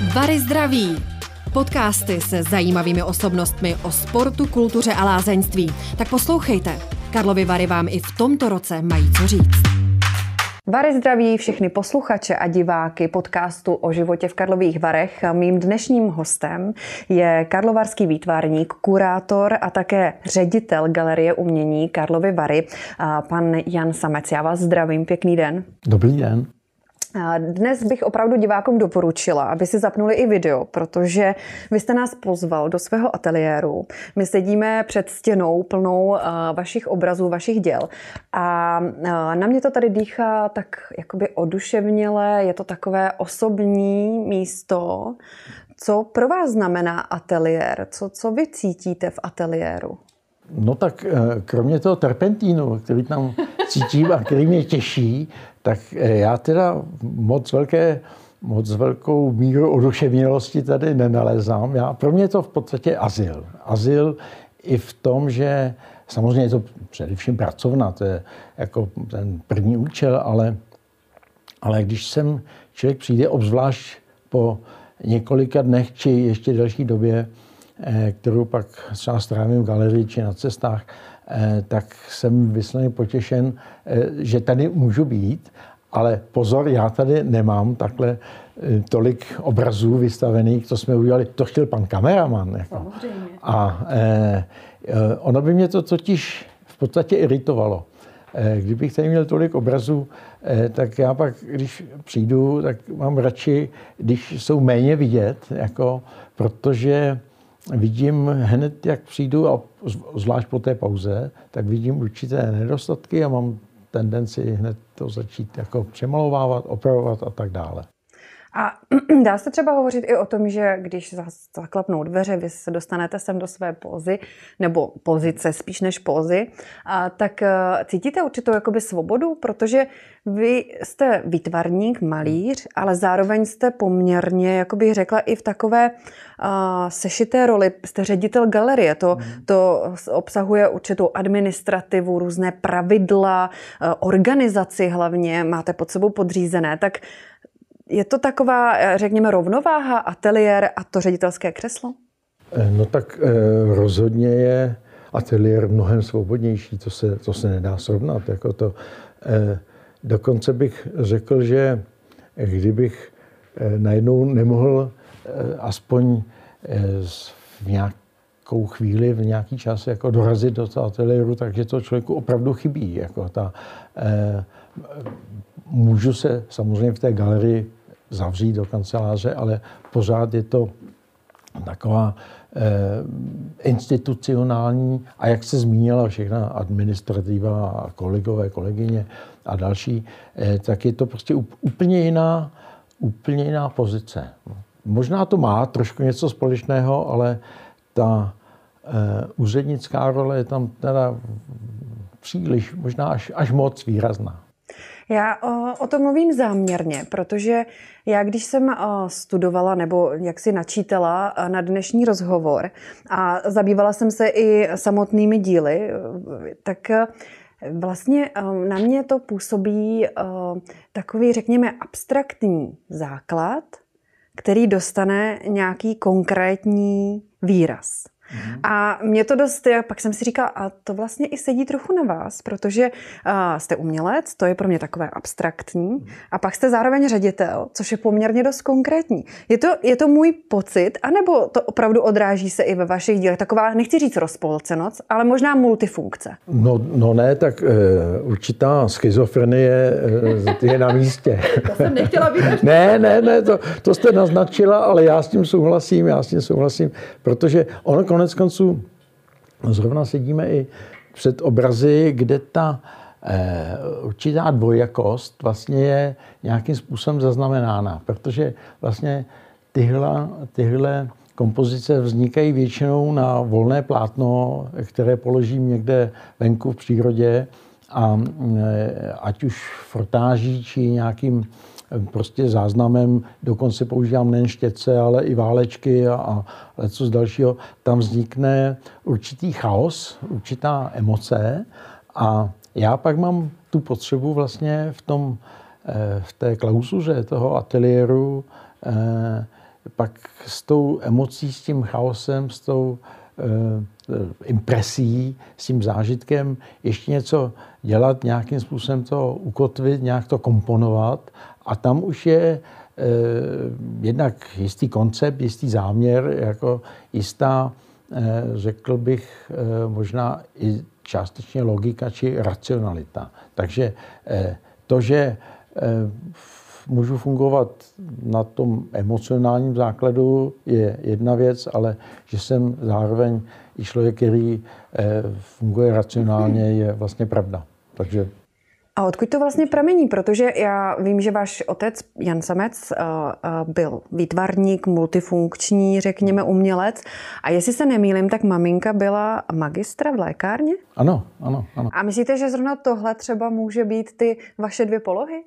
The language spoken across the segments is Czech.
Vary zdraví. Podcasty se zajímavými osobnostmi o sportu, kultuře a lázeňství. Tak poslouchejte. Karlovy Vary vám i v tomto roce mají co říct. Vary zdraví všechny posluchače a diváky podcastu o životě v Karlových Varech. Mým dnešním hostem je karlovarský výtvarník, kurátor a také ředitel Galerie umění Karlovy Vary, pan Jan Samec. Já vás zdravím, pěkný den. Dobrý den. Dnes bych opravdu divákům doporučila, aby si zapnuli i video, protože vy jste nás pozval do svého ateliéru. My sedíme před stěnou plnou vašich obrazů, vašich děl. A na mě to tady dýchá tak jakoby oduševněle, je to takové osobní místo. Co pro vás znamená ateliér? Co, co vy cítíte v ateliéru? No tak eh, kromě toho terpentínu, který tam cítím a který mě těší, tak eh, já teda moc velké moc velkou míru oduševnělosti tady nenalezám. Já, pro mě je to v podstatě azyl. Azyl i v tom, že samozřejmě je to především pracovna, to je jako ten první účel, ale, ale když sem člověk přijde, obzvlášť po několika dnech či ještě delší době, eh, kterou pak třeba strávím v galerii či na cestách, tak jsem vysloveně potěšen, eh, že tady můžu být. Ale pozor, já tady nemám takhle eh, tolik obrazů vystavených, to jsme udělali, to chtěl pan kameraman. Jako. A eh, ono by mě to totiž v podstatě iritovalo. Eh, kdybych tady měl tolik obrazů, eh, tak já pak, když přijdu, tak mám radši, když jsou méně vidět, jako, protože vidím hned, jak přijdu, a zvlášť po té pauze, tak vidím určité nedostatky a mám tendenci hned to začít jako přemalovávat, opravovat a tak dále. A dá se třeba hovořit i o tom, že když zaklapnou dveře, vy se dostanete sem do své pózy, nebo pozice spíš než pózy, a tak eh, cítíte určitou jakoby svobodu, protože vy jste výtvarník, malíř, ale zároveň jste poměrně, jako bych řekla, i v takové uh, sešité roli. Jste ředitel galerie, to, mm. to obsahuje určitou administrativu, různé pravidla, uh, organizaci hlavně, máte pod sebou podřízené, tak je to taková, řekněme, rovnováha, ateliér a to ředitelské křeslo? Eh, no tak eh, rozhodně je ateliér mnohem svobodnější, to se, to se nedá srovnat. Jako to, eh, dokonce bych řekl, že kdybych najednou nemohl aspoň v nějakou chvíli, v nějaký čas jako dorazit do toho ateliéru, takže to člověku opravdu chybí. Jako ta, můžu se samozřejmě v té galerii zavřít do kanceláře, ale pořád je to taková eh, institucionální a jak se zmínila všechna administrativa a kolegové, kolegyně a další, eh, tak je to prostě úplně jiná, úplně jiná pozice. Možná to má trošku něco společného, ale ta eh, úřednická role je tam teda příliš, možná až, až moc výrazná. Já o, o tom mluvím záměrně, protože já, když jsem o, studovala nebo jak si načítala na dnešní rozhovor a zabývala jsem se i samotnými díly, tak Vlastně na mě to působí takový, řekněme, abstraktní základ, který dostane nějaký konkrétní výraz. Mm-hmm. A mě to dost, pak jsem si říkala, a to vlastně i sedí trochu na vás, protože uh, jste umělec, to je pro mě takové abstraktní, mm-hmm. a pak jste zároveň ředitel, což je poměrně dost konkrétní. Je to, je to můj pocit, anebo to opravdu odráží se i ve vašich dílech? Taková, nechci říct rozpolcenost, ale možná multifunkce. No, no ne, tak uh, určitá schizofrenie uh, je na místě. to jsem nechtěla být. ne, ne, ne, to, to jste naznačila, ale já s tím souhlasím, já s tím souhlasím, protože ono konec konců zrovna sedíme i před obrazy, kde ta eh, určitá dvojakost vlastně je nějakým způsobem zaznamenána, protože vlastně tyhle, tyhle kompozice vznikají většinou na volné plátno, které položím někde venku v přírodě a eh, ať už frotáží či nějakým prostě záznamem, dokonce používám nejen štětce, ale i válečky a, a něco z dalšího, tam vznikne určitý chaos, určitá emoce a já pak mám tu potřebu vlastně v tom, eh, v té klauzuře toho ateliéru eh, pak s tou emocí, s tím chaosem, s tou e, impresí, s tím zážitkem ještě něco dělat, nějakým způsobem to ukotvit, nějak to komponovat a tam už je e, jednak jistý koncept, jistý záměr, jako jistá, e, řekl bych, e, možná i částečně logika či racionalita. Takže e, to, že e, můžu fungovat na tom emocionálním základu, je jedna věc, ale že jsem zároveň i člověk, který eh, funguje racionálně, je vlastně pravda. Takže a odkud to vlastně pramení? Protože já vím, že váš otec Jan Samec eh, eh, byl výtvarník, multifunkční, řekněme, umělec. A jestli se nemýlím, tak maminka byla magistra v lékárně? Ano, ano, ano. A myslíte, že zrovna tohle třeba může být ty vaše dvě polohy?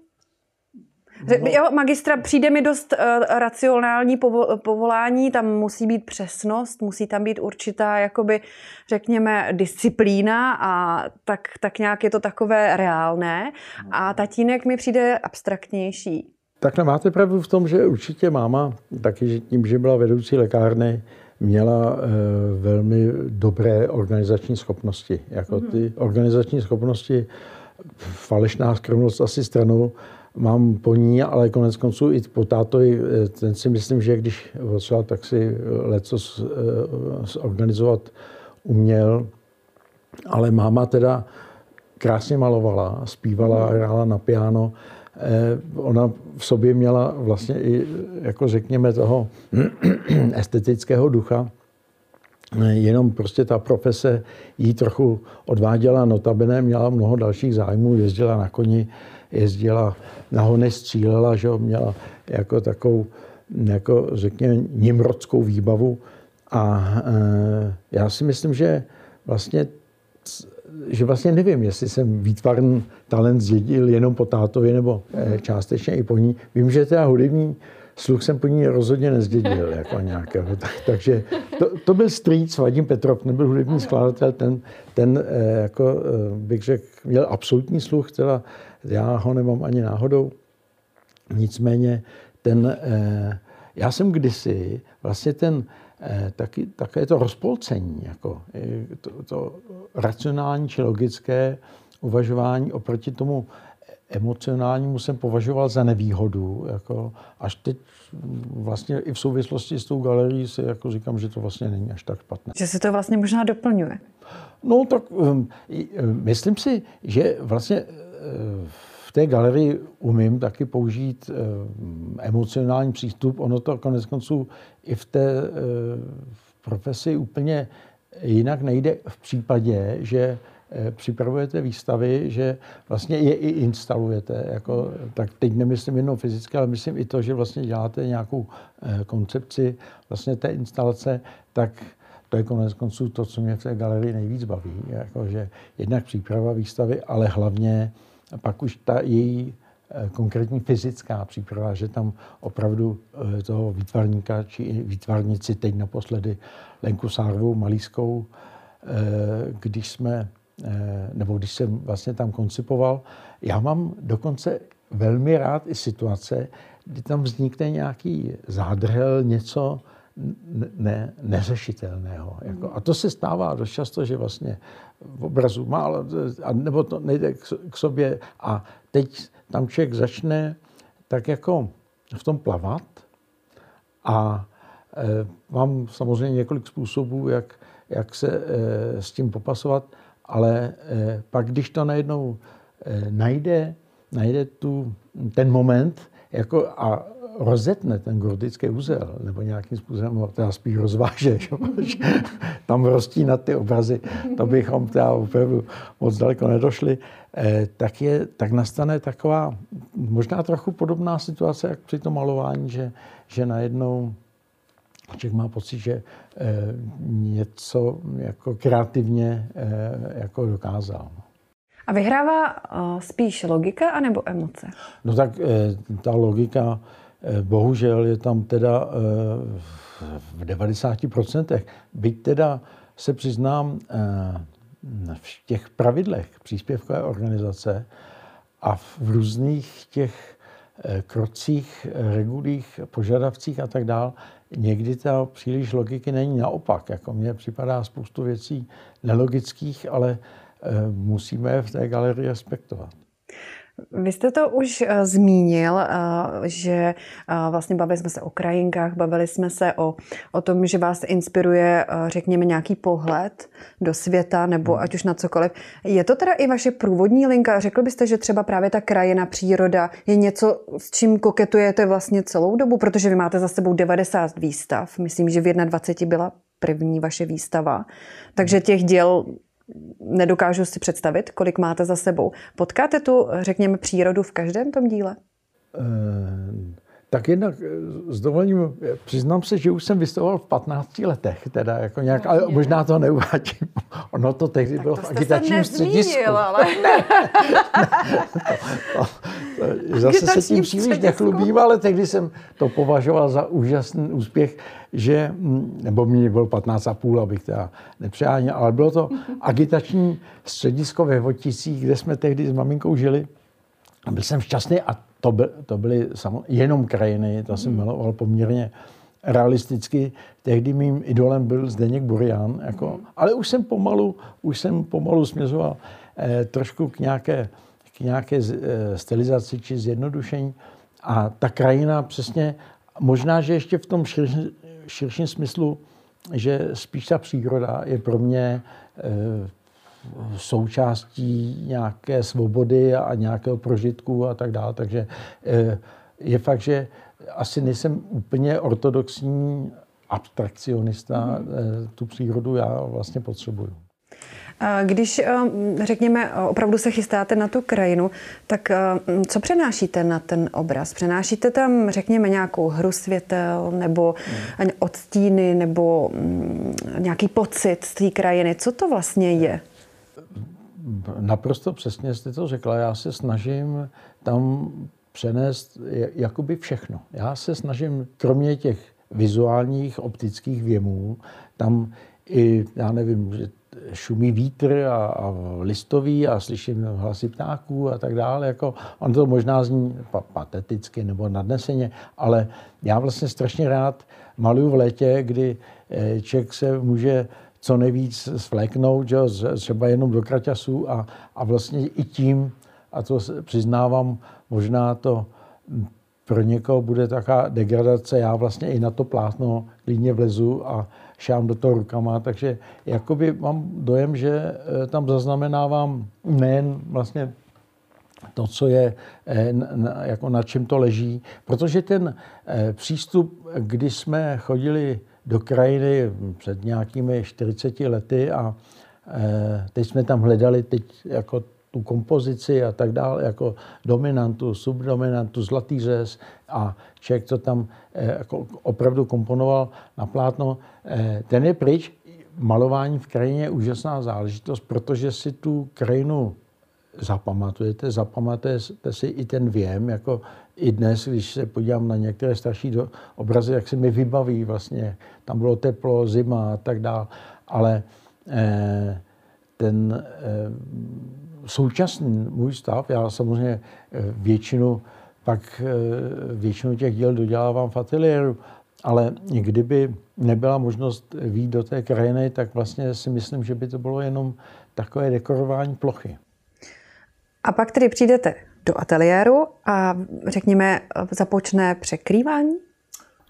No. Jo, magistra přijde mi dost uh, racionální povo- povolání, tam musí být přesnost, musí tam být určitá, jakoby, řekněme, disciplína a tak, tak nějak je to takové reálné. A tatínek mi přijde abstraktnější. Takhle máte pravdu v tom, že určitě máma, taky že tím, že byla vedoucí lékárny, měla e, velmi dobré organizační schopnosti. Jako mhm. ty organizační schopnosti, falešná skromnost asi stranou, mám po ní, ale konec konců i po tátovi, eh, ten si myslím, že když odšel, tak si leco zorganizovat uměl. Ale máma teda krásně malovala, zpívala, hrála na piano. Eh, ona v sobě měla vlastně i, jako řekněme, toho estetického ducha. Eh, jenom prostě ta profese jí trochu odváděla, notabene měla mnoho dalších zájmů, jezdila na koni, jezdila na hony, střílela, že měla jako takovou, jako řekněme, nimrodskou výbavu. A e, já si myslím, že vlastně že vlastně nevím, jestli jsem výtvarný talent zdědil jenom po tátovi nebo e, částečně i po ní. Vím, že teda hudební sluch jsem po ní rozhodně nezdědil. Jako nějakého. Tak, takže to, to, byl strýc Vadim Petrov, nebyl hudební skladatel, ten, ten e, jako, bych řekl, měl absolutní sluch, teda já ho nemám ani náhodou. Nicméně ten, eh, já jsem kdysi vlastně ten eh, taky, také to rozpolcení, jako eh, to, to racionální či logické uvažování oproti tomu emocionálnímu jsem považoval za nevýhodu. Jako, až teď vlastně i v souvislosti s tou galerií si jako říkám, že to vlastně není až tak špatné. Že se to vlastně možná doplňuje. No tak um, myslím si, že vlastně v té galerii umím taky použít eh, emocionální přístup. Ono to konec konců i v té eh, profesi úplně jinak nejde v případě, že eh, připravujete výstavy, že vlastně je i instalujete. Jako, tak teď nemyslím jenom fyzicky, ale myslím i to, že vlastně děláte nějakou koncepci vlastně té instalace, tak to je konec konců to, co mě v té galerii nejvíc baví. Jako, že jednak příprava výstavy, ale hlavně pak už ta její eh, konkrétní fyzická příprava, že tam opravdu eh, toho výtvarníka či výtvarnici, teď naposledy Lenku Sárvou Malískou, eh, když jsme, nebo když jsem vlastně tam koncipoval, já mám dokonce velmi rád i situace, kdy tam vznikne nějaký zádrhel, něco, ne, neřešitelného. Jako. A to se stává dost často, že vlastně v obrazu má, a nebo to nejde k sobě. A teď tam člověk začne tak jako v tom plavat a e, mám samozřejmě několik způsobů, jak, jak se e, s tím popasovat, ale e, pak, když to najednou e, najde, najde tu, ten moment jako a rozetne ten gordický úzel, nebo nějakým způsobem ho teda spíš rozváže, že? tam na ty obrazy, to bychom teda opravdu moc daleko nedošli, eh, tak, je, tak nastane taková možná trochu podobná situace, jak při tom malování, že, že najednou člověk má pocit, že eh, něco jako kreativně eh, jako dokázal. A vyhrává spíš logika anebo emoce? No tak ta logika bohužel je tam teda eh, v 90%. Byť teda se přiznám, eh, v těch pravidlech příspěvkové organizace a v různých těch krocích, regulích, požadavcích a tak dál, někdy ta příliš logiky není naopak. Jako mně připadá spoustu věcí nelogických, ale musíme v té galerii respektovat. Vy jste to už uh, zmínil, uh, že uh, vlastně bavili jsme se o krajinkách, bavili jsme se o, o tom, že vás inspiruje, řekněme, nějaký pohled do světa nebo hmm. ať už na cokoliv. Je to teda i vaše průvodní linka? Řekl byste, že třeba právě ta krajina, příroda je něco, s čím koketujete vlastně celou dobu? Protože vy máte za sebou 90 výstav. Myslím, že v 21 byla první vaše výstava. Takže těch děl nedokážu si představit, kolik máte za sebou. Potkáte tu, řekněme, přírodu v každém tom díle? E, tak jednak eh, s dovolením přiznám se, že už jsem vystavoval v 15 letech, teda jako nějak, ale možná to neuvádím. Ono to tehdy tak bylo to v agitačním středisku. Ale... ne, zase se tím příliš nechlubím, ale tehdy jsem to považoval za úžasný úspěch, že, hm, nebo mě bylo 15 a půl, abych teda nepřeháněl, ale bylo to agitační středisko ve Voticích, kde jsme tehdy s maminkou žili. A byl jsem šťastný a to, by, to byly samo, jenom krajiny, to jsem miloval poměrně realisticky. Tehdy mým idolem byl Zdeněk Burian, jako, ale už jsem pomalu, už jsem pomalu směřoval eh, trošku k nějaké, k nějaké eh, stylizaci či zjednodušení. A ta krajina přesně, možná, že ještě v tom širším, širším smyslu, že spíš ta příroda je pro mě eh, součástí nějaké svobody a nějakého prožitku a tak dále. Takže eh, je fakt, že asi nejsem úplně ortodoxní abstrakcionista, mm. tu přírodu já vlastně potřebuju. Když, eh, řekněme, opravdu se chystáte na tu krajinu, tak co přenášíte na ten obraz? Přenášíte tam, řekněme, nějakou hru světel nebo hmm. odstíny nebo mm, nějaký pocit z té krajiny? Co to vlastně je? Naprosto přesně jste to řekla. Já se snažím tam přenést jakoby všechno. Já se snažím, kromě těch vizuálních, optických věmů, tam i, já nevím, že šumí vítr a, a listový a slyším hlasy ptáků a tak dále. Jako, on to možná zní pateticky nebo nadneseně, ale já vlastně strašně rád maluju v létě, kdy eh, člověk se může co nejvíc svléknout, že třeba jenom do kraťasů a, a vlastně i tím, a to přiznávám, možná to pro někoho bude taková degradace, já vlastně i na to plátno klidně vlezu a šám do toho rukama, takže jakoby mám dojem, že eh, tam zaznamenávám nejen vlastně to, co je, eh, jako na čem to leží, protože ten eh, přístup, když jsme chodili do krajiny před nějakými 40 lety a eh, teď jsme tam hledali teď jako tu kompozici a tak dále, jako dominantu, subdominantu, zlatý řez a člověk, co tam eh, jako opravdu komponoval na plátno, eh, ten je pryč. Malování v krajině je úžasná záležitost, protože si tu krajinu zapamatujete, zapamatujete si i ten věm, jako i dnes, když se podívám na některé starší obrazy, jak se mi vybaví vlastně, tam bylo teplo, zima a tak dále, ale eh, ten eh, současný můj stav, já samozřejmě eh, většinu pak většinu těch děl dodělávám v ateliéru, ale kdyby nebyla možnost výjít do té krajiny, tak vlastně si myslím, že by to bylo jenom takové dekorování plochy. A pak tedy přijdete do ateliéru a řekněme započne překrývání?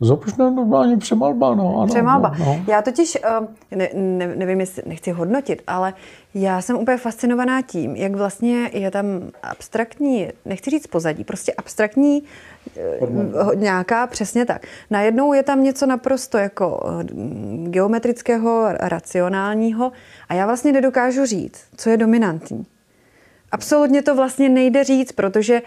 Započne normálně přemalba, no. Ano, přemalba. No, no. Já totiž, eh, ne, ne, nevím, jestli nechci hodnotit, ale já jsem úplně fascinovaná tím, jak vlastně je tam abstraktní, nechci říct pozadí, prostě abstraktní eh, nějaká, přesně tak. Najednou je tam něco naprosto jako eh, geometrického, racionálního a já vlastně nedokážu říct, co je dominantní. Absolutně to vlastně nejde říct, protože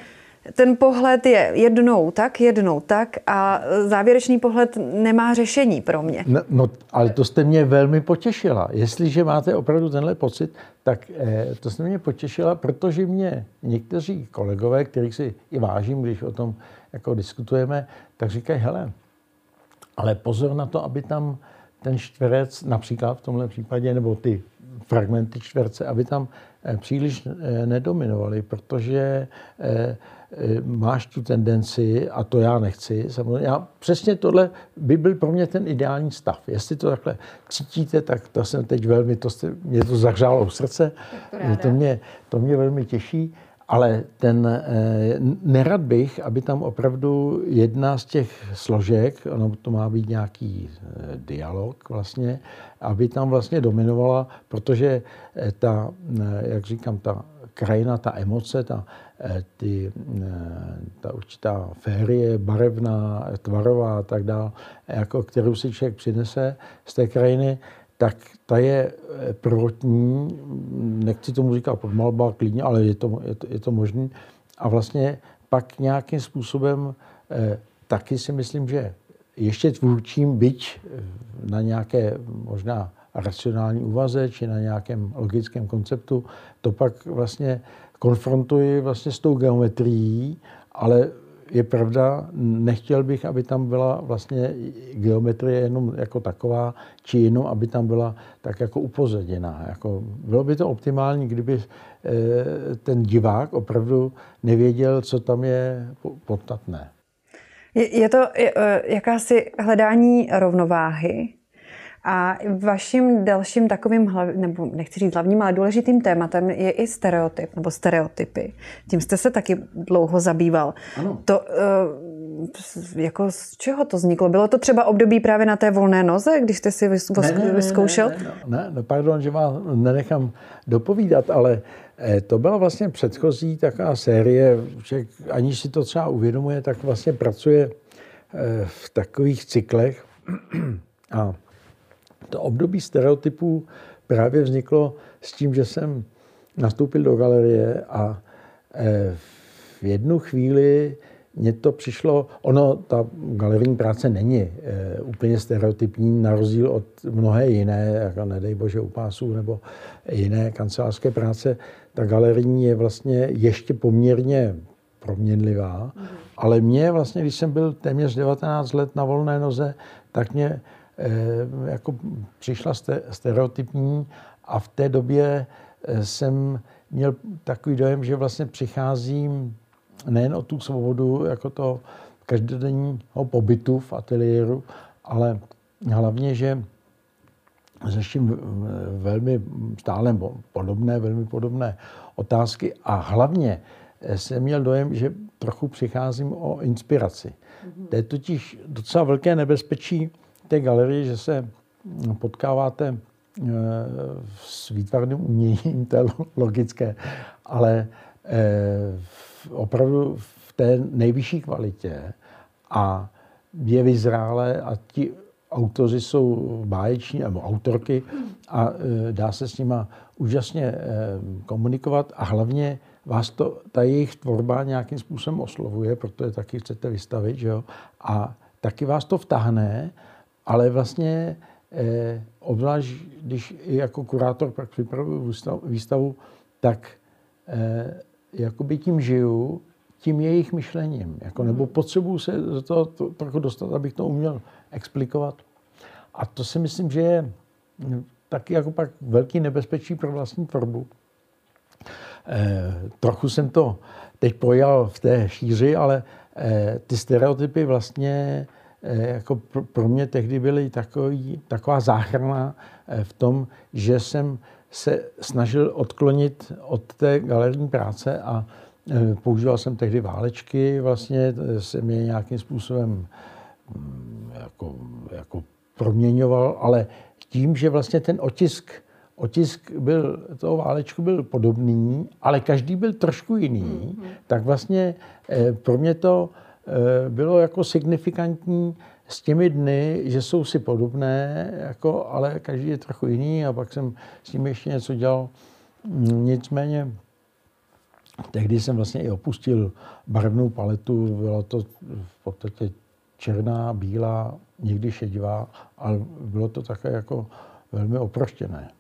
ten pohled je jednou tak, jednou tak a závěrečný pohled nemá řešení pro mě. No, no ale to jste mě velmi potěšila. Jestliže máte opravdu tenhle pocit, tak eh, to jste mě potěšila, protože mě někteří kolegové, kterých si i vážím, když o tom jako diskutujeme, tak říkají, hele, ale pozor na to, aby tam ten čtverec, například v tomhle případě, nebo ty fragmenty čtverce, aby tam příliš nedominovaly, protože máš tu tendenci, a to já nechci, samozřejmě, já, přesně tohle by byl pro mě ten ideální stav. Jestli to takhle cítíte, tak to jsem teď velmi, to jste, mě to zahřálo v srdce, to, to, mě, to mě velmi těší. Ale ten, eh, nerad bych, aby tam opravdu jedna z těch složek, ono to má být nějaký eh, dialog vlastně, aby tam vlastně dominovala, protože eh, ta, jak říkám, ta krajina, ta emoce, ta, ty, ta určitá férie, barevná, tvarová a tak dále, jako kterou si člověk přinese z té krajiny, tak ta je eh, prvotní, nechci tomu říkat podmalba klidně, ale je to, je to, je to možné. A vlastně pak nějakým způsobem eh, taky si myslím, že ještě tvůrčím, byť eh, na nějaké možná racionální úvaze či na nějakém logickém konceptu, to pak vlastně konfrontuji vlastně s tou geometrií, ale je pravda, nechtěl bych, aby tam byla vlastně geometrie jenom jako taková, či jenom, aby tam byla tak jako upozaděná. Jako, bylo by to optimální, kdyby eh, ten divák opravdu nevěděl, co tam je podstatné. Je, je to eh, jakási hledání rovnováhy a vaším dalším takovým, hlav, nebo nechci říct hlavním, ale důležitým tématem je i stereotyp nebo stereotypy. Tím jste se taky dlouho zabýval. Ano. To, uh, jako z čeho to vzniklo? Bylo to třeba období právě na té volné noze, když jste si vys, ne, ne, vyzkoušel? Ne, ne, ne, ne, pardon, že vám nenechám dopovídat, ale eh, to byla vlastně předchozí taková série, že aniž si to třeba uvědomuje, tak vlastně pracuje eh, v takových cyklech a to období stereotypů právě vzniklo s tím, že jsem nastoupil do galerie a eh, v jednu chvíli mně to přišlo, ono, ta galerijní práce není e, úplně stereotypní, na rozdíl od mnohé jiné, jako nedej bože u pásů, nebo jiné kancelářské práce. Ta galerijní je vlastně ještě poměrně proměnlivá, mm. ale mě vlastně, když jsem byl téměř 19 let na volné noze, tak mě jako přišla stereotypní a v té době eh, jsem měl takový dojem, že vlastně přicházím nejen o tu svobodu jako to každodenního pobytu v ateliéru, ale hlavně, že řeším velmi stále podobné, velmi podobné otázky a hlavně eh, jsem měl dojem, že trochu přicházím o inspiraci. Mm-hmm. To je totiž docela velké nebezpečí, té galerii, že se potkáváte eh, s výtvarným uměním, to je logické, ale eh, opravdu v té nejvyšší kvalitě a je vyzrále a ti autoři jsou báječní, nebo autorky a eh, dá se s nima úžasně komunikovat a hlavně vás to, ta jejich tvorba nějakým způsobem oslovuje, protože taky chcete vystavit, že jo? a taky vás to vtahne ale vlastně eh, obzvlášť, když jako kurátor pak připravuju výstavu, tak eh, jakoby tím žiju, tím jejich myšlením. Jako, nebo mhm. potřebuju se do toho trochu dostat, abych to uměl explikovat. A to si myslím, že je hm, taky jako pak velký nebezpečí pro vlastní tvorbu. Eh, trochu jsem to teď pojal v té šíři, ale eh, ty stereotypy vlastně jako pro mě tehdy byly takový, taková záchrana eh, v tom, že jsem se snažil odklonit od té galerijní práce a eh, používal jsem tehdy válečky, vlastně jsem je nějakým způsobem mm, jako, jako proměňoval, ale tím, že vlastně ten otisk, otisk byl, toho válečku byl podobný, ale každý byl trošku jiný, mm-hmm. tak vlastně pro mě to Eh, bylo jako signifikantní s těmi dny, že jsou si podobné, jako, ale každý je trochu jiný a pak jsem s nimi ještě něco dělal. Nicméně tehdy jsem vlastně i opustil barevnou paletu, bylo to v podstatě černá, bílá, někdy šedivá, ale bylo to také jako velmi oproštěné.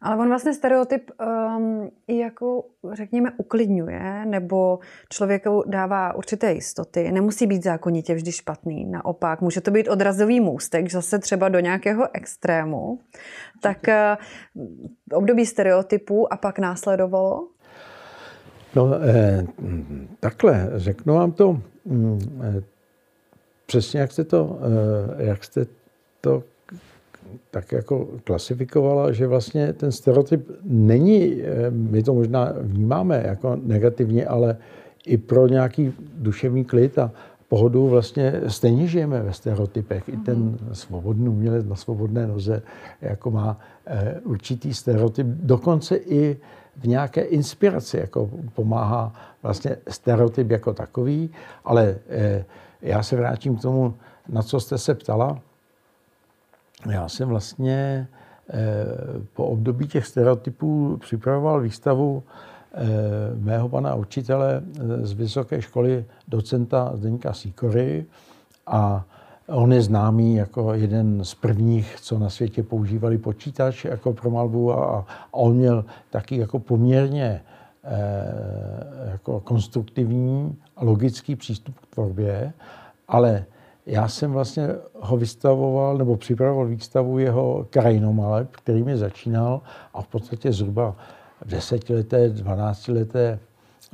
Ale on vlastně stereotyp um, i jako, řekněme, uklidňuje, nebo člověku dává určité jistoty. Nemusí být zákonitě vždy špatný. Naopak, může to být odrazový můstek, zase třeba do nějakého extrému. Tak uh, období stereotypů a pak následovalo? No, eh, takhle, řeknu vám to mm, eh, přesně, jak jste to, eh, jak jste to tak jako klasifikovala, že vlastně ten stereotyp není, eh, my to možná vnímáme jako negativně, ale i pro nějaký duševní klid a pohodu vlastně stejně žijeme ve stereotypech. I ten mhm. svobodný umělec na svobodné noze jako má eh, určitý stereotyp, dokonce i v nějaké inspiraci, jako pomáhá vlastně stereotyp jako takový, ale eh, já se vrátím k tomu, na co jste se ptala. Já jsem vlastně eh, po období těch stereotypů připravoval výstavu eh, mého pana učitele eh, z vysoké školy docenta Zdeňka Sikory a on je známý jako jeden z prvních, co na světě používali počítač jako pro malbu a, a on měl taky jako poměrně jako konstruktivní a logický přístup k tvorbě, ale já jsem vlastně ho vystavoval nebo připravoval výstavu jeho krajinomaleb, který mi začínal a v podstatě zhruba v desetileté, dvanáctileté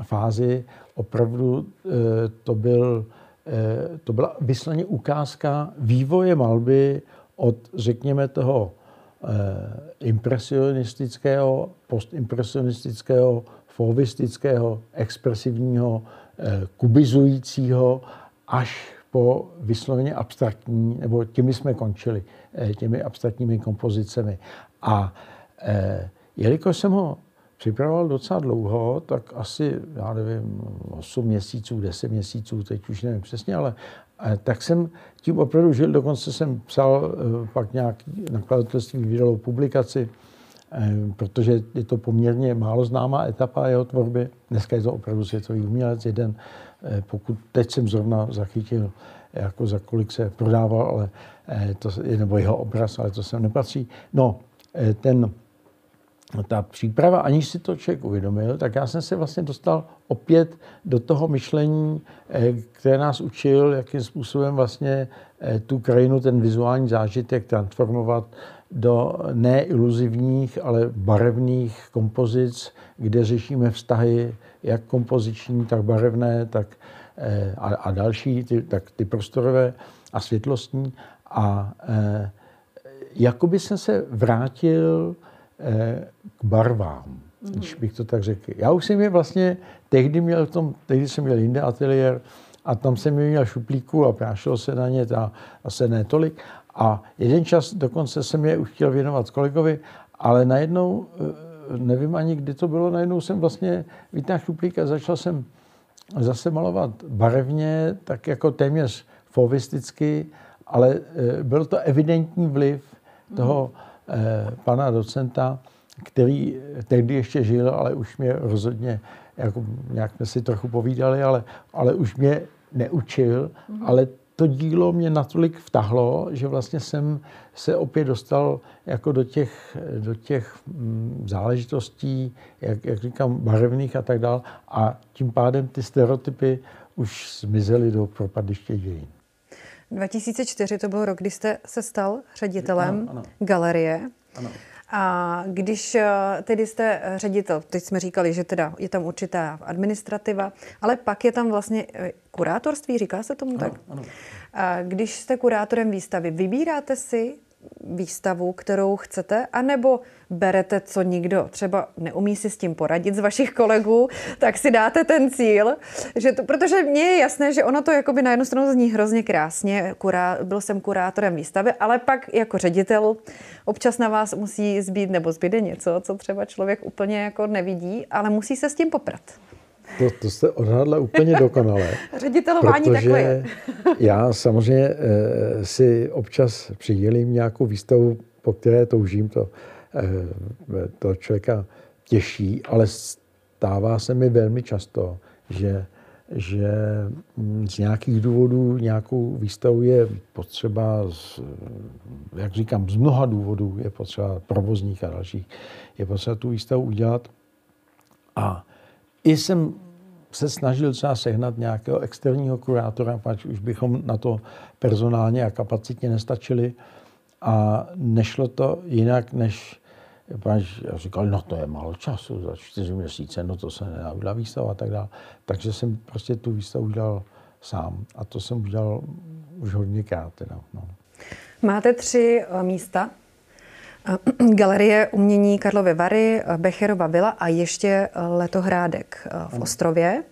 fázi. Opravdu eh, to, byl, eh, to byla vysloně ukázka vývoje malby od, řekněme, toho eh, impresionistického, postimpresionistického, fovistického, expresivního, kubizujícího až po vysloveně abstraktní, nebo těmi jsme končili, eh, těmi abstraktními kompozicemi. A eh, jelikož jsem ho připravoval docela dlouho, tak asi, já nevím, 8 měsíců, 10 měsíců, teď už nevím přesně, ale eh, tak jsem tím opravdu žil, dokonce jsem psal pak nějaký nakladatelství vydalo publikaci, protože je to poměrně málo známá etapa jeho tvorby. Dneska je to opravdu světový umělec, jeden pokud teď jsem zrovna zachytil, jako za kolik se prodával, ale eh, to, nebo jeho obraz, ale to sem nepatří. No, eh, ten, ta příprava, aniž si to člověk uvědomil, tak já jsem se vlastně dostal opět do toho myšlení, které nás učil, jakým způsobem vlastně tu krajinu, ten vizuální zážitek transformovat do neiluzivních, ale barevných kompozic, kde řešíme vztahy jak kompoziční, tak barevné, tak eh, a, a další, ty, tak ty prostorové a světlostní. A eh, jakoby jsem se vrátil eh, k barvám, mm. když bych to tak řekl. Já už jsem je vlastně tehdy měl v tom, tehdy jsem měl jinde ateliér a tam jsem je měl šuplíku a prášilo se na ně, ta, asi ne tolik. A jeden čas dokonce jsem je už chtěl věnovat kolegovi, ale najednou nevím ani, kdy to bylo, najednou jsem vlastně vytáhl šuplík a začal jsem zase malovat barevně, tak jako téměř fovisticky, ale e, byl to evidentní vliv toho eh, pana docenta, který tehdy ještě žil, ale už mě rozhodně, jako nějak jsme si trochu povídali, ale, ale už mě neučil, mm-hmm. ale to dílo mě natolik vtahlo, že vlastně jsem se opět dostal jako do těch, do těch mm, záležitostí, jak, jak říkám, barevných a tak dále. A tím pádem ty stereotypy už zmizely do propadiště dějin. 2004 to byl rok, kdy jste se stal ředitelem ano, ano. galerie. Ano. A když eh, tedy jste ředitel, teď jsme říkali, že teda je tam určitá administrativa, ale pak je tam vlastně eh, kurátorství, říká se tomu ano, tak? Ano. A když jste kurátorem výstavy, vybíráte si výstavu, kterou chcete, anebo berete, co nikdo třeba neumí si s tím poradit z vašich kolegů, tak si dáte ten cíl. Že to, protože mně je jasné, že ono to jakoby na jednu stranu zní hrozně krásně, kurá, byl jsem kurátorem výstavy, ale pak jako ředitel občas na vás musí zbýt nebo zbyde něco, co třeba člověk úplně jako nevidí, ale musí se s tím poprat. To, to jste odhadla úplně dokonale. Ředitelování takové. já samozřejmě e, si občas přidělím nějakou výstavu, po které toužím, to, e, to člověka těší, ale stává se mi velmi často, že že mm, z nějakých důvodů nějakou výstavu je potřeba, z, jak říkám, z mnoha důvodů je potřeba provozních a dalších, je potřeba tu výstavu udělat. A i jsem se snažil třeba sehnat nějakého externího kurátora, pač už bychom na to personálně a kapacitně nestačili. A nešlo to jinak, než pač říkal, no to je málo času, za čtyři měsíce, no to se nedá udělat výstava a tak dále. Takže jsem prostě tu výstavu udělal sám. A to jsem udělal už hodněkrát. Teda, no. Máte tři eh, místa. Eh, Galerie umění Karlovy Vary, eh, Becherova vila a ještě Letohrádek v Ostrově.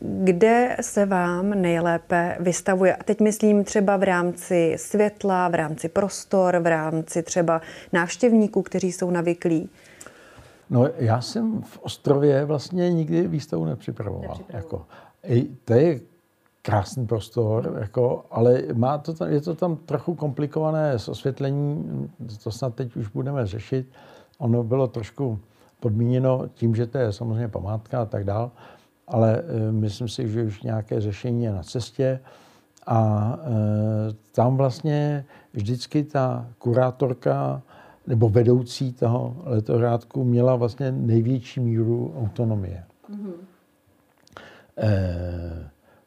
Kde se vám nejlépe vystavuje? A teď myslím třeba v rámci světla, v rámci prostor, v rámci třeba návštěvníků, kteří jsou navyklí. No, já jsem v Ostrově vlastně nikdy výstavu nepřipravoval. nepřipravoval. Jako, to je krásný prostor, jako, ale má to tam, je to tam trochu komplikované s osvětlením, to snad teď už budeme řešit. Ono bylo trošku podmíněno tím, že to je samozřejmě památka a tak dále ale eh, myslím si, že už nějaké řešení je na cestě. A eh, tam vlastně vždycky ta kurátorka nebo vedoucí toho letohrádku měla vlastně největší míru autonomie. Mm-hmm.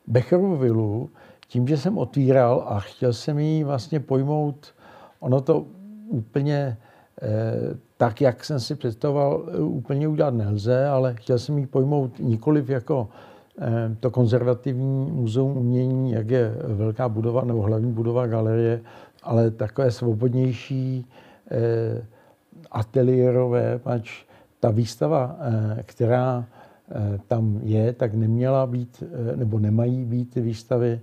Becherovu vilu, tím, že jsem otvíral a chtěl jsem ji vlastně pojmout, ono to úplně tak, jak jsem si představoval, úplně udělat nelze, ale chtěl jsem ji pojmout nikoliv jako eh, to konzervativní muzeum umění, jak je velká budova nebo hlavní budova galerie, ale takové svobodnější eh, ateliérové, pač ta výstava, eh, která tam je, tak neměla být, nebo nemají být výstavy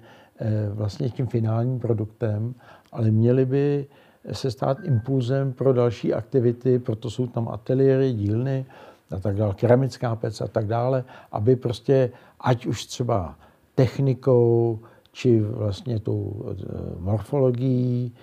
vlastně tím finálním produktem, ale měly by se stát impulzem pro další aktivity, proto jsou tam ateliéry, dílny a tak dále, keramická pec a tak dále, aby prostě, ať už třeba technikou, či vlastně tou eh, morfologií,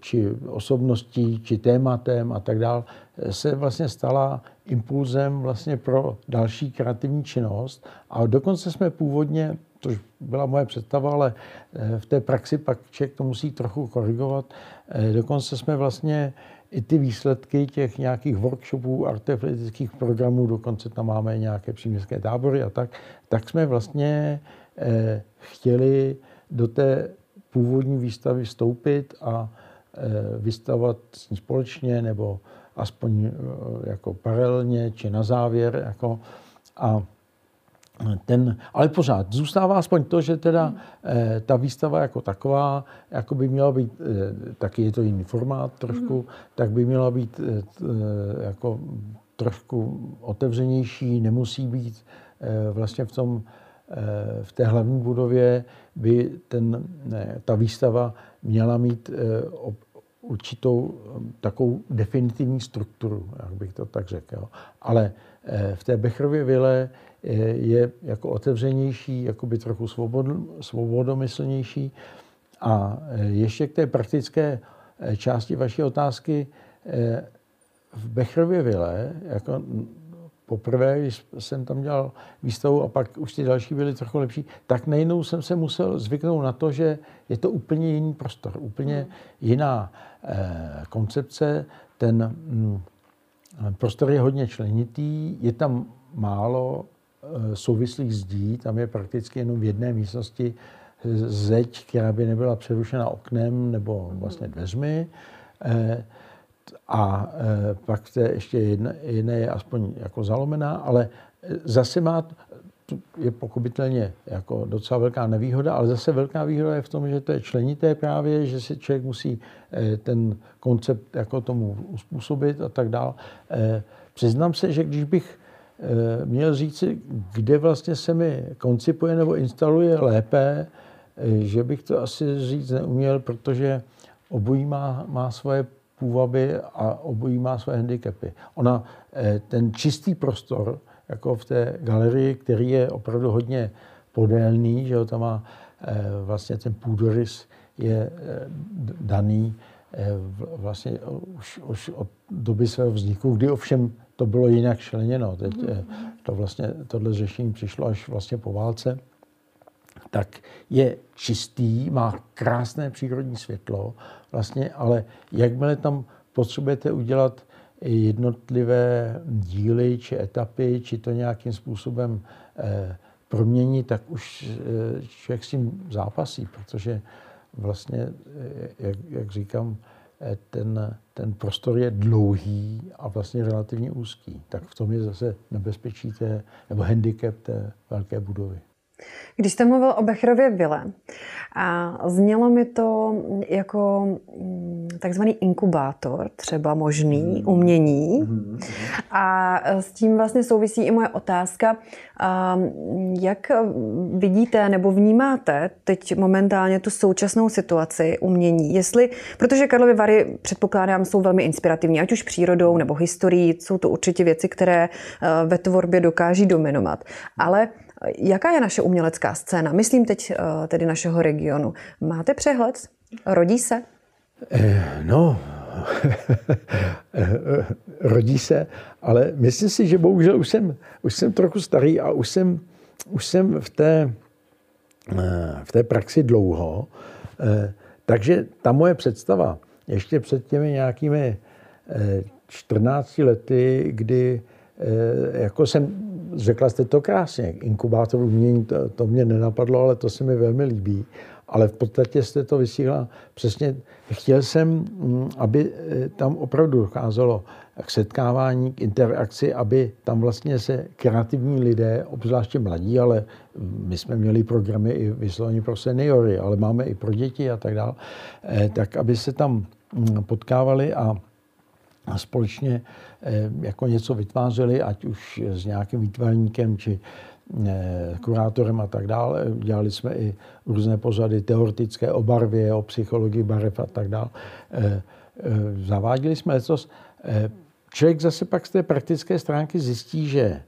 či osobností, či tématem a tak dále, se vlastně stala impulzem vlastně pro další kreativní činnost. A dokonce jsme původně což byla moje představa, ale eh, v té praxi pak člověk to musí trochu korigovat. Eh, dokonce jsme vlastně i ty výsledky těch nějakých workshopů, artefletických programů, dokonce tam máme nějaké příměstské tábory a tak, tak jsme vlastně eh, chtěli do té původní výstavy vstoupit a vystavovat s ní společně nebo aspoň jako paralelně či na závěr. Jako, a ten, ale pořád zůstává aspoň to, že teda e, ta výstava jako taková, jako by měla být, e, taky je to jiný formát trošku, mm. tak by měla být e, e, jako trošku otevřenější, nemusí být e, vlastně v tom, e, v té hlavní budově by ten, ne, ta výstava měla mít e, určitou takovou definitivní strukturu, jak bych to tak řekl. Ale v té Bechrově vile je jako otevřenější, jako by trochu svobod, svobodomyslnější. A ještě k té praktické části vaší otázky. V Bechrově vile, jako poprvé, když jsem tam dělal výstavu a pak už ty další byly trochu lepší, tak nejednou jsem se musel zvyknout na to, že je to úplně jiný prostor, úplně hmm. jiná koncepce. Ten mm, prostor je hodně členitý, je tam málo Eh, souvislých zdí, tam je prakticky jenom v jedné místnosti zeď, která by nebyla přerušena oknem nebo vlastně dveřmi. Eh, a eh, pak to je ještě jedna, jedna je aspoň jako zalomená, ale zase má, je pochopitelně jako docela velká nevýhoda, ale zase velká výhoda je v tom, že to je členité právě, že si člověk musí ten koncept jako tomu uspůsobit a tak dál. Přiznám se, že když bych měl říci, kde vlastně se mi koncipuje nebo instaluje lépe, že bych to asi říct neuměl, protože obojí má, má svoje půvaby a obojí má svoje handicapy. Ona, eh, ten čistý prostor, jako v té galerii, který je opravdu hodně podélný, že jo, tam má vlastně ten půdorys je daný vlastně už, už od doby svého vzniku, kdy ovšem to bylo jinak členěno. Teď to vlastně, tohle řešení přišlo až vlastně po válce tak je čistý, má krásné přírodní světlo, vlastně, ale jakmile tam potřebujete udělat jednotlivé díly či etapy, či to nějakým způsobem eh, proměnit, tak už eh, člověk s tím zápasí, protože vlastně, eh, jak, jak říkám, eh, ten, ten prostor je dlouhý a vlastně relativně úzký. Tak v tom je zase nebezpečí té, nebo handicap té velké budovy. Když jste mluvil o Becherově vile, a znělo mi to jako mm, takzvaný inkubátor, třeba možný hmm. umění. Hmm. A s tím vlastně souvisí i moje otázka, jak vidíte nebo vnímáte teď momentálně tu současnou situaci umění? Jestli, protože Karlovy Vary, předpokládám, jsou velmi inspirativní, ať už přírodou nebo historií, jsou to určitě věci, které eh, ve tvorbě dokáží dominovat. Ale Jaká je naše umělecká scéna? Myslím teď eh, tedy našeho regionu. Máte přehled? Rodí se? Eh, no, rodí se, ale myslím si, že bohužel už jsem, už jsem trochu starý a už jsem, už jsem v, té, eh, v té praxi dlouho. Takže ta moje představa ještě před těmi nějakými 14 lety, kdy jako jsem řekla jste to krásně, inkubátor umění, to, to mě nenapadlo, ale to se mi velmi líbí. Ale v podstatě jste to vysílala přesně. Chtěl jsem, mm, aby eh, tam opravdu docházelo k setkávání, k interakci, aby tam vlastně se kreativní lidé, obzvláště mladí, ale my jsme měli programy i vysloveně pro seniory, ale máme i pro děti a tak dále, eh, tak aby se tam mm, potkávali a a společně eh, jako něco vytvářeli, ať už s nějakým výtvarníkem či eh, kurátorem a tak dále. Dělali jsme i různé pozady teoretické o barvě, o psychologii barev a tak dále. Eh, zaváděli jsme letos. Člověk zase pak z té praktické stránky zjistí, že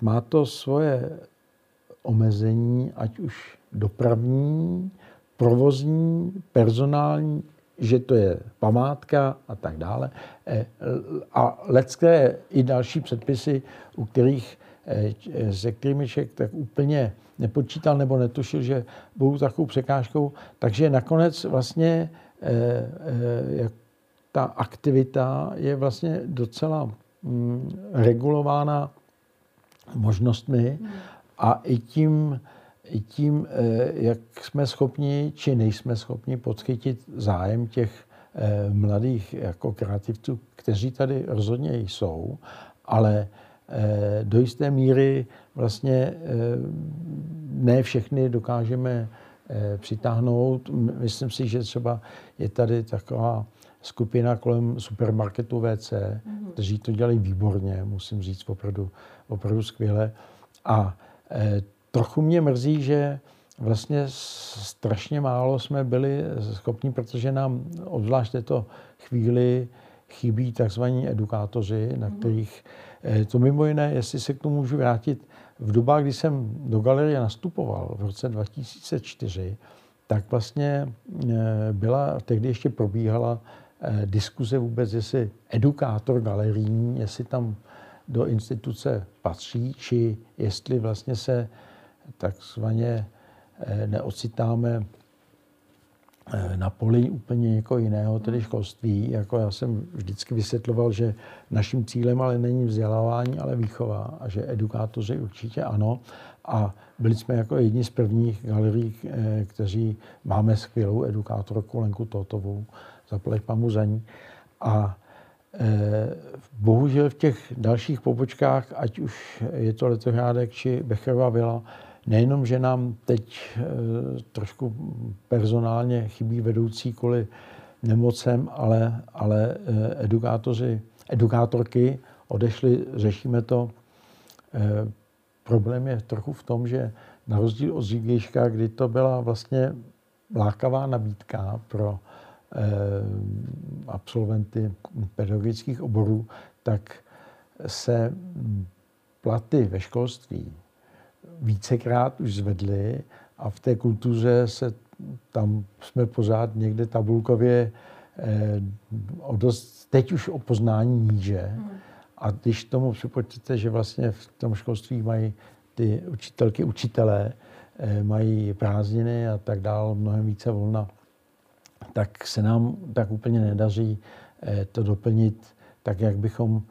má to svoje omezení, ať už dopravní, provozní, personální, že to je památka a tak dále. Eh, a lecké i další předpisy, u kterých, eh, se kterými člověk tak úplně nepočítal nebo netušil, že budou takovou překážkou. Takže nakonec vlastně eh, ta aktivita je vlastně docela mm, regulována možnostmi a i tím, tím, eh, jak jsme schopni či nejsme schopni podchytit zájem těch eh, mladých jako kreativců, kteří tady rozhodně jsou, ale eh, do jisté míry vlastně ne všechny dokážeme přitáhnout. Myslím si, že třeba je tady taková skupina kolem supermarketu VC, mm-hmm. kteří to dělají výborně, musím říct opravdu, opravdu skvěle. A trochu mě mrzí, že vlastně strašně málo jsme byli schopni, protože nám obzvlášť této chvíli chybí takzvaní edukátoři, na mhm. kterých eh, to mimo jiné, jestli se k tomu můžu vrátit, v dobách, kdy jsem do galerie nastupoval v roce 2004, tak vlastně eh, byla, tehdy ještě probíhala eh, diskuze vůbec, jestli edukátor galerijní, jestli tam do instituce patří, či jestli vlastně se takzvaně eh, neocitáme eh, na poli úplně někoho jiného, tedy školství. Jako já jsem vždycky vysvětloval, že naším cílem ale není vzdělávání, ale výchova a že edukátoři určitě ano. A byli jsme jako jedni z prvních galerií, eh, kteří máme skvělou edukátorku Lenku Totovou, zaplať pamu za ní. A bohužel v těch dalších pobočkách, ať už je to Letohrádek či Becherová vila, nejenom, že nám teď eh, trošku personálně chybí vedoucí kvůli nemocem, ale, ale eh, edukátoři, edukátorky odešly, řešíme to. Eh, problém je trochu v tom, že na rozdíl od Zígejška, kdy to byla vlastně lákavá nabídka pro absolventy pedagogických oborů, tak se platy ve školství vícekrát už zvedli a v té kultuře se tam jsme pořád někde tabulkově o dost, teď už o poznání níže. Hmm. A když tomu připočtete, že vlastně v tom školství mají ty učitelky, učitelé, mají prázdniny a tak dál, mnohem více volna, tak se nám tak úplně nedaří to doplnit tak, jak bychom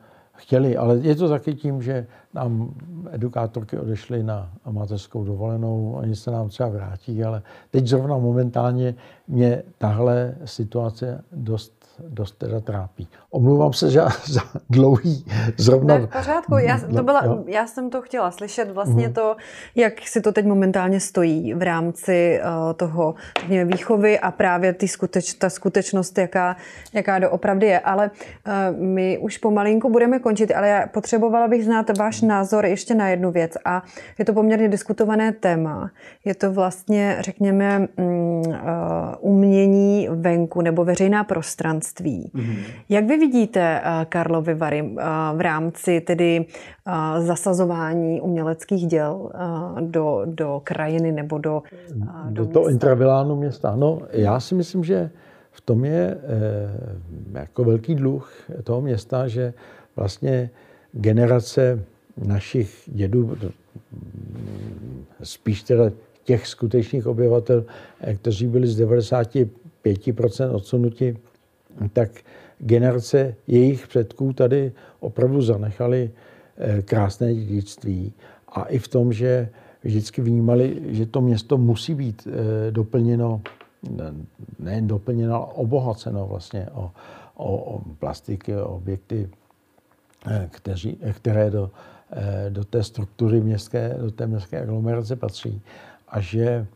chtěli. Ale je to taky tím, že nám edukátorky odešly na amatérskou dovolenou, oni se nám třeba vrátí, ale teď zrovna momentálně mě tahle situace dost dost teda trápí. Omlouvám se za, za dlouhý zrovna... Ne, v pořádku, já, to byla, já jsem to chtěla slyšet, vlastně mm. to, jak si to teď momentálně stojí v rámci uh, toho mě, výchovy a právě ty skuteč, ta skutečnost, jaká, jaká doopravdy je. Ale uh, my už pomalinku budeme končit, ale já potřebovala bych znát váš názor ještě na jednu věc a je to poměrně diskutované téma. Je to vlastně, řekněme, um, uh, umění venku nebo veřejná prostranství panství. Mm-hmm. Jak vy vidíte uh, Karlovy Vary uh, v rámci tedy uh, zasazování uměleckých děl do, do krajiny nebo do, do, do toho intravilánu města? No, já si myslím, že v tom je eh, jako velký dluh toho města, že vlastně generace našich dědů, spíš teda těch skutečných obyvatel, eh, kteří byli z 95% odsunuti tak generace jejich předků tady opravdu zanechali eh, krásné dědictví. A i v tom, že vždycky vnímali, že to město musí být eh, doplněno, nejen doplněno, ale obohaceno vlastně o, o, o plastiky, o objekty, eh, kteří, které do, do té struktury městské, do té městské aglomerace patří. A že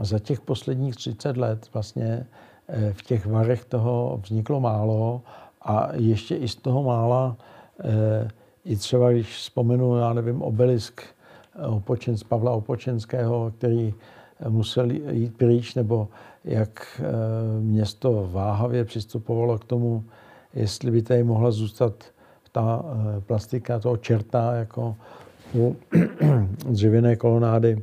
za těch posledních 30 let vlastně v těch varech toho vzniklo málo a ještě i z toho mála, eh, i třeba když vzpomenu, já nevím, obelisk eh, Opočenc, Pavla Opočenského, který musel jít pryč, nebo jak město váhavě přistupovalo k tomu, jestli by tady mohla zůstat ta plastika toho čerta jako u dřevěné kolonády.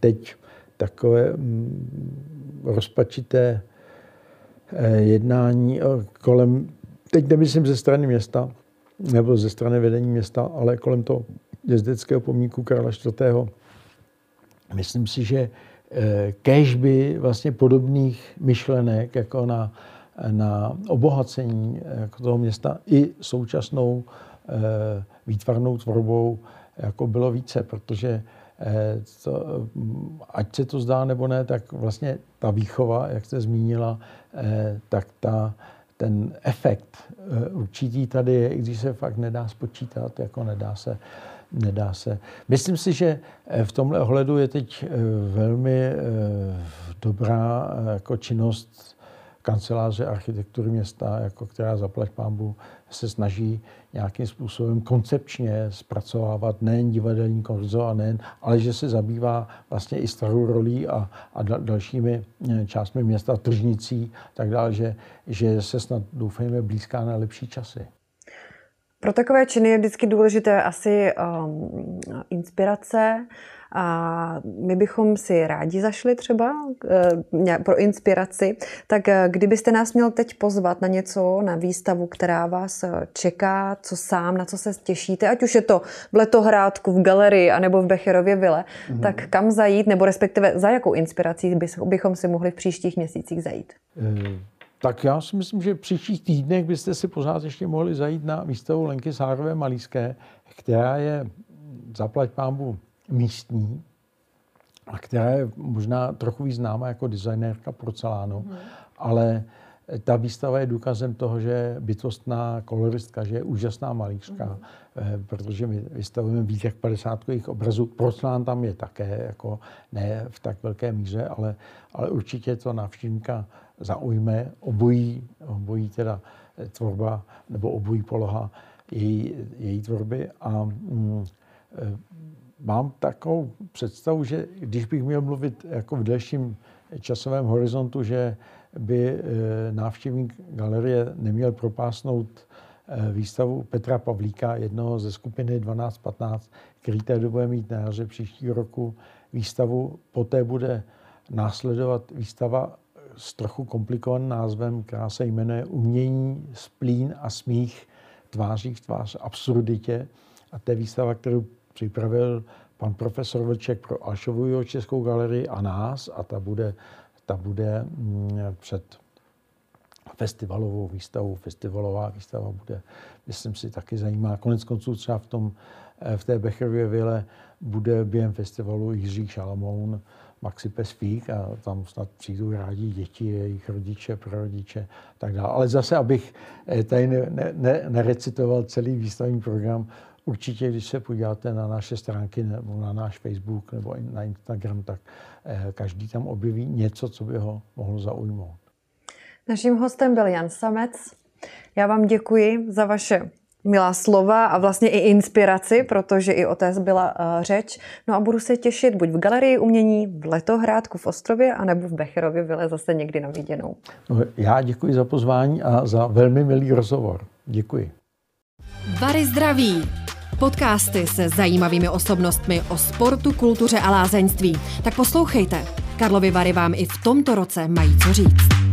Teď takové mm, rozpačité Eh, jednání eh, kolem, teď nemyslím ze strany města, nebo ze strany vedení města, ale kolem toho jezdeckého pomníku Karla IV. Myslím si, že eh, kež by vlastně podobných myšlenek jako na, na obohacení jako toho města i současnou výtvarnou tvorbou jako bylo více, protože Eh, to, ať se to zdá nebo ne, tak vlastně ta výchova, jak jste zmínila, eh, tak ta, ten efekt eh, určitý tady je, i když se fakt nedá spočítat, jako nedá se, nedá se. Myslím si, že v tomhle ohledu je teď velmi dobrá jako činnost kanceláře architektury města, jako která zaplať pámbu se snaží nějakým způsobem koncepčně zpracovávat nejen divadelní korzo, a nejen, ale že se zabývá vlastně i starou rolí a, a dalšími eh, částmi města, tržnicí tak dále, že, že se snad doufejme blízká na lepší časy. Pro takové činy je vždycky důležité asi um, inspirace, a my bychom si rádi zašli třeba eh, pro inspiraci. Tak eh, kdybyste nás měl teď pozvat na něco, na výstavu, která vás eh, čeká, co sám, na co se těšíte, ať už je to v Letohrádku, v galerii, anebo v Becherově vile, mm-hmm. tak kam zajít, nebo respektive za jakou inspirací bychom si mohli v příštích měsících zajít? Tak já si myslím, že v příštích týdnech byste si pořád ještě mohli zajít na výstavu Lenky Sárové Malíské, která je zaplať pámbu místní a která je možná trochu víc známa jako designérka porcelánu, hmm. ale ta výstava je důkazem toho, že je bytostná koloristka, že je úžasná malířka, mm. protože my vystavujeme víc jak 50 obrazů. Porcelán tam je také, jako ne v tak velké míře, ale, ale určitě to návštěvníka zaujme. Obojí, obojí teda tvorba nebo obojí poloha její, její tvorby a mm, mám takovou představu, že když bych měl mluvit jako v delším časovém horizontu, že by eh, návštěvník galerie neměl propásnout eh, výstavu Petra Pavlíka, jednoho ze skupiny 1215, který tady bude mít na jaře příštího roku výstavu. Poté bude následovat výstava s trochu komplikovaným názvem, která se jmenuje Umění, splín a smích tváří v tvář absurditě. A to je výstava, kterou připravil pan profesor Vlček pro Alšovu Českou galerii a nás a ta bude, ta bude mm, před festivalovou výstavu. Festivalová výstava bude, myslím si, taky zajímá. Konec konců třeba v, tom, eh, v té Becherově vile bude během festivalu Jiří Šalamoun, Maxi Pesfík a tam snad přijdou rádi děti, jejich rodiče, prarodiče tak dále. Ale zase, abych eh, tady ne, ne, nerecitoval celý výstavní program, určitě, když se podíváte na naše stránky nebo na náš Facebook nebo na Instagram, tak eh, každý tam objeví něco, co by ho mohlo zaujmout. Naším hostem byl Jan Samec. Já vám děkuji za vaše milá slova a vlastně i inspiraci, protože i o té byla uh, řeč. No a budu se těšit buď v Galerii umění, v Letohrádku v Ostrově, anebo v Becherově vile zase někdy na viděnou. No, já děkuji za pozvání a za velmi milý rozhovor. Děkuji. Vary zdraví. Podcasty se zajímavými osobnostmi o sportu, kultuře a lázeňství. Tak poslouchejte. Karlovy Vary vám i v tomto roce mají co říct.